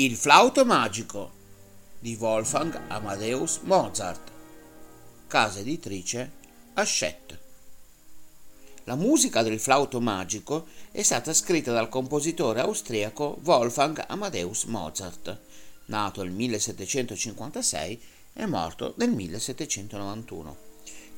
Il flauto magico di Wolfgang Amadeus Mozart, casa editrice Hachette. La musica del flauto magico è stata scritta dal compositore austriaco Wolfgang Amadeus Mozart, nato nel 1756 e morto nel 1791.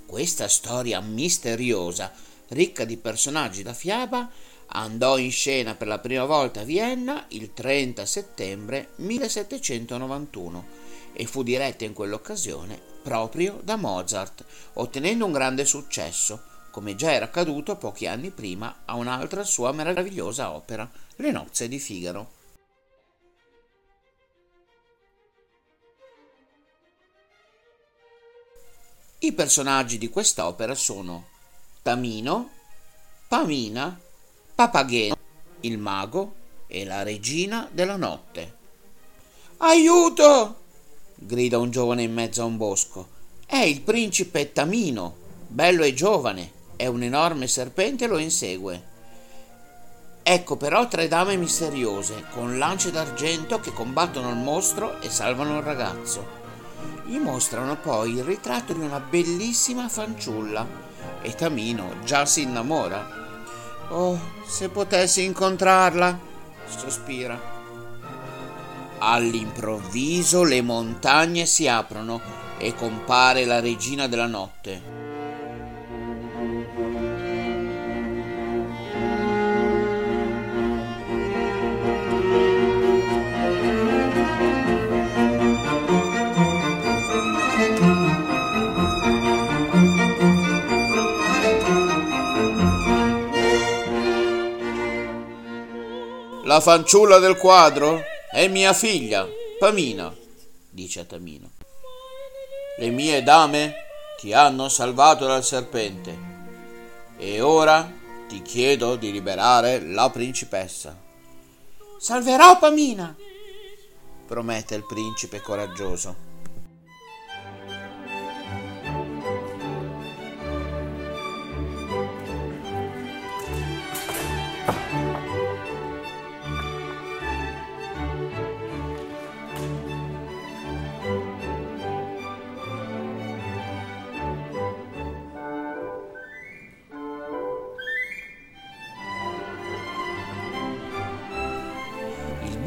Questa storia misteriosa, ricca di personaggi da fiaba, andò in scena per la prima volta a Vienna il 30 settembre 1791 e fu diretta in quell'occasione proprio da Mozart, ottenendo un grande successo, come già era accaduto pochi anni prima a un'altra sua meravigliosa opera, Le nozze di Figaro. I personaggi di quest'opera sono Tamino, Pamina, Papageno, il mago e la regina della notte. Aiuto! grida un giovane in mezzo a un bosco. È il principe Tamino, bello e giovane, e un enorme serpente lo insegue. Ecco però tre dame misteriose con lance d'argento che combattono il mostro e salvano il ragazzo. Gli mostrano poi il ritratto di una bellissima fanciulla e Tamino già si innamora Oh, se potessi incontrarla, sospira. All'improvviso le montagne si aprono e compare la regina della notte. La fanciulla del quadro è mia figlia, Pamina, dice a Tamino. Le mie dame ti hanno salvato dal serpente e ora ti chiedo di liberare la principessa. Salverò Pamina, promette il principe coraggioso.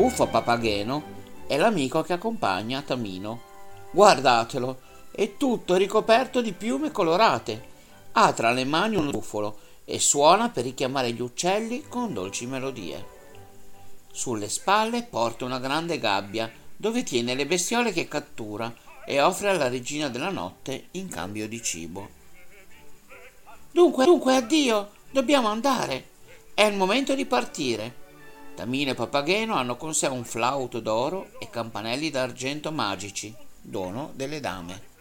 Buffo papageno è l'amico che accompagna Tamino. Guardatelo, è tutto ricoperto di piume colorate. Ha tra le mani un buffolo e suona per richiamare gli uccelli con dolci melodie. Sulle spalle porta una grande gabbia dove tiene le bestiole che cattura e offre alla regina della notte in cambio di cibo. Dunque, dunque, addio, dobbiamo andare. È il momento di partire. Tamino e Papageno hanno con sé un flauto d'oro e campanelli d'argento magici, dono delle dame.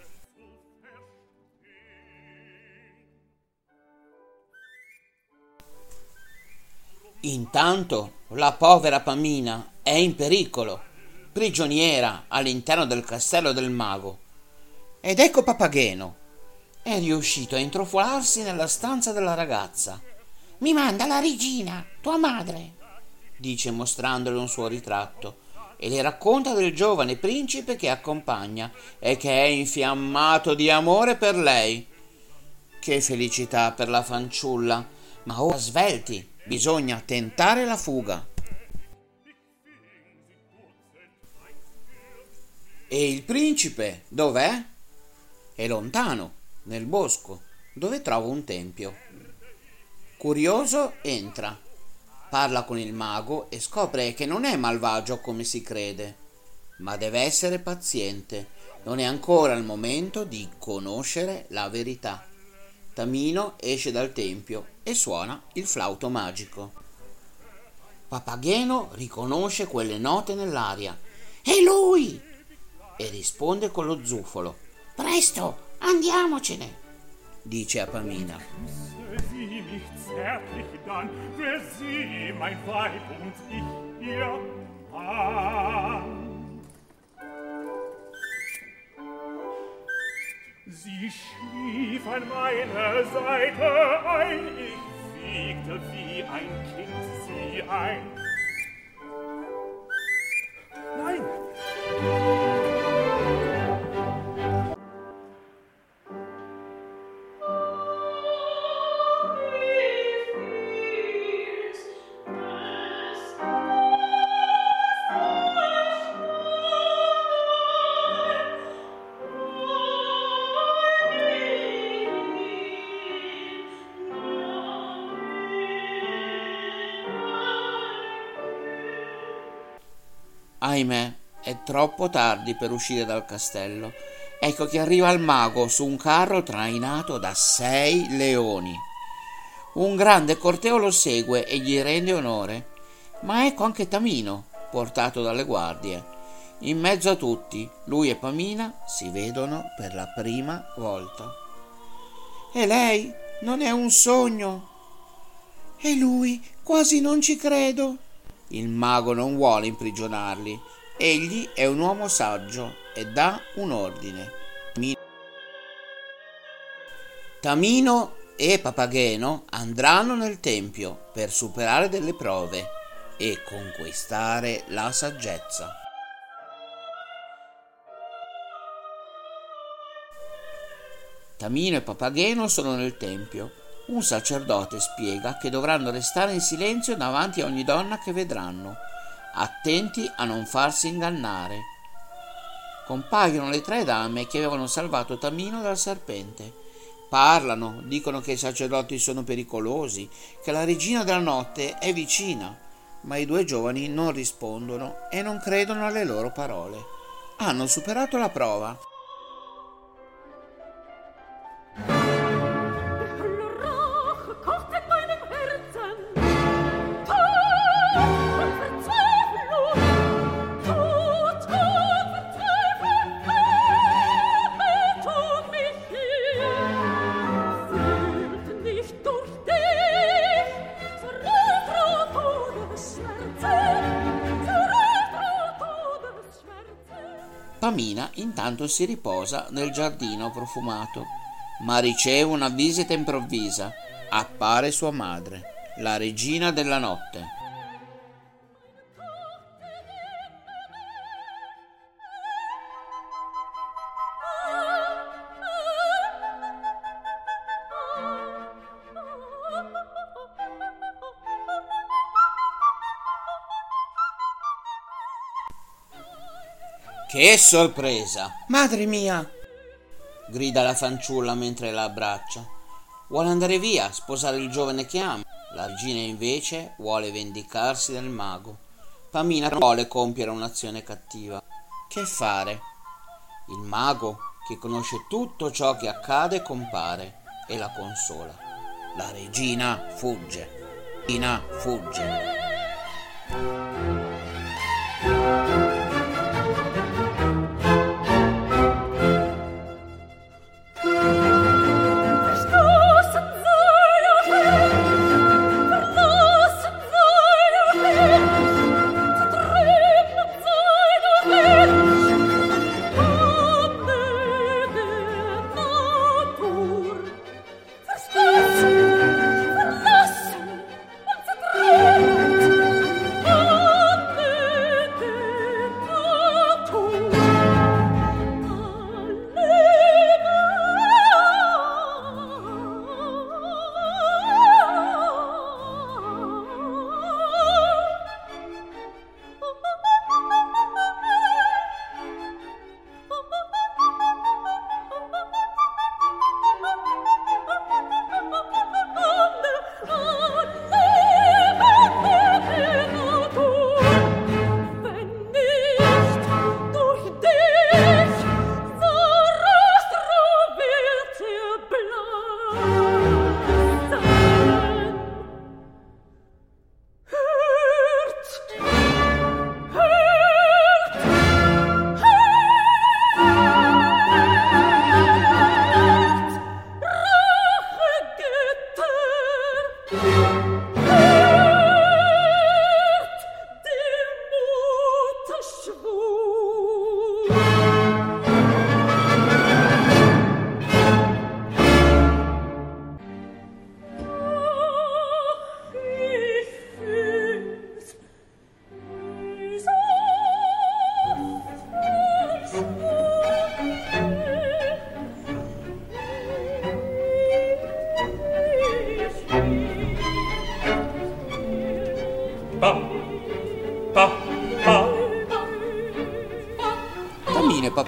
Intanto la povera Pamina è in pericolo, prigioniera all'interno del castello del mago. Ed ecco Papageno. È riuscito a intrufolarsi nella stanza della ragazza. Mi manda la regina, tua madre dice mostrandole un suo ritratto, e le racconta del giovane principe che accompagna e che è infiammato di amore per lei. Che felicità per la fanciulla, ma ora svelti, bisogna tentare la fuga. E il principe dov'è? È lontano, nel bosco, dove trova un tempio. Curioso entra Parla con il mago e scopre che non è malvagio come si crede, ma deve essere paziente. Non è ancora il momento di conoscere la verità. Tamino esce dal tempio e suona il flauto magico. Papageno riconosce quelle note nell'aria. È lui! E risponde con lo zufolo. Presto, andiamocene! dice a Pamina. sich zärtlich dann, für sie, mein Weib und ich, ihr Mann. Sie schlief an meiner Seite ein, ich wiegte wie ein Kind sie ein, ahimè, è troppo tardi per uscire dal castello. Ecco che arriva il mago su un carro trainato da sei leoni. Un grande corteo lo segue e gli rende onore, ma ecco anche Tamino, portato dalle guardie. In mezzo a tutti, lui e Pamina si vedono per la prima volta. E lei non è un sogno. E lui quasi non ci credo. Il mago non vuole imprigionarli. Egli è un uomo saggio e dà un ordine. Tamino e Papageno andranno nel tempio per superare delle prove e conquistare la saggezza. Tamino e Papageno sono nel tempio. Un sacerdote spiega che dovranno restare in silenzio davanti a ogni donna che vedranno, attenti a non farsi ingannare. Compaiono le tre dame che avevano salvato Tamino dal serpente. Parlano, dicono che i sacerdoti sono pericolosi, che la regina della notte è vicina, ma i due giovani non rispondono e non credono alle loro parole. Hanno superato la prova. Pamina intanto si riposa nel giardino profumato, ma riceve una visita improvvisa. Appare sua madre, la regina della notte. Che sorpresa! Madre mia! grida la fanciulla mentre la abbraccia. Vuole andare via, sposare il giovane che ama. La regina invece vuole vendicarsi del mago. Pamina vuole compiere un'azione cattiva. Che fare? Il mago, che conosce tutto ciò che accade, compare e la consola. La regina fugge. Regina fugge.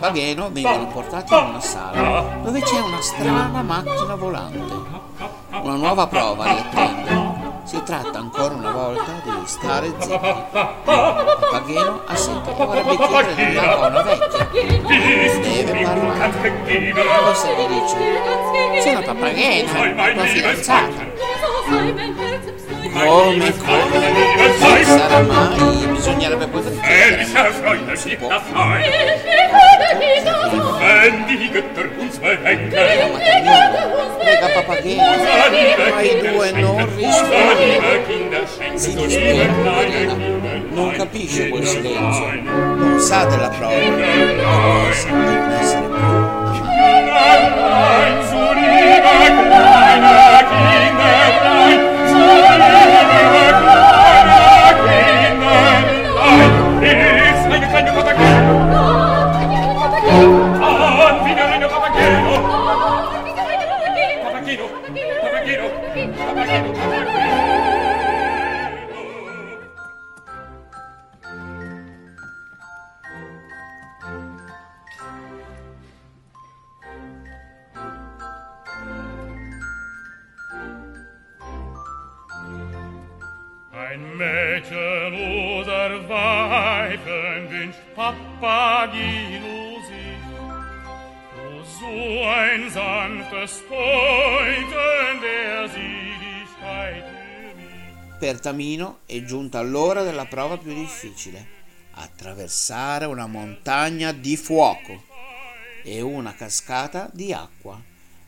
Papageno vengono portati in una sala dove c'è una strana macchina volante. Una nuova prova li attende. Si tratta ancora una volta di stare zitti. Papageno assente e vorrebbe chiedere dell'acqua a una vecchia. Deve parlare. Questa gli dice, sono papageno, tua fidanzata. Come, come? Sarà mai? Bisognerebbe ma non si può. Götter uns papageno, ma i due non rispondono. Si poverina, non capisce quel silenzio, non sa della prova, di non essere Ein Mädchen oder Weifen wünscht Papagino sich, O so ein sanftes Deuten der mich. Per Tamino è giunta l'ora della prova più difficile, attraversare una montagna di fuoco e una cascata di acqua.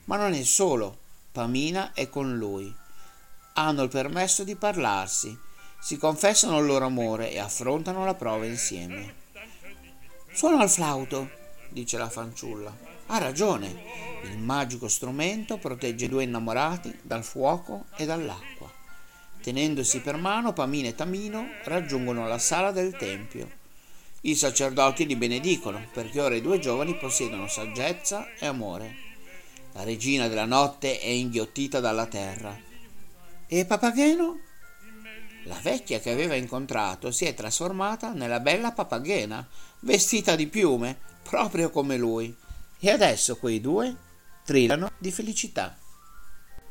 Ma non è solo, Pamina è con lui. Hanno il permesso di parlarsi, si confessano il loro amore e affrontano la prova insieme. Suona il flauto, dice la fanciulla. Ha ragione, il magico strumento protegge i due innamorati dal fuoco e dall'acqua. Tenendosi per mano, Pamina e Tamino raggiungono la sala del tempio. I sacerdoti li benedicono perché ora i due giovani possiedono saggezza e amore. La regina della notte è inghiottita dalla terra. E Papageno? La vecchia che aveva incontrato si è trasformata nella bella papaghena, vestita di piume, proprio come lui. E adesso quei due trillano di felicità.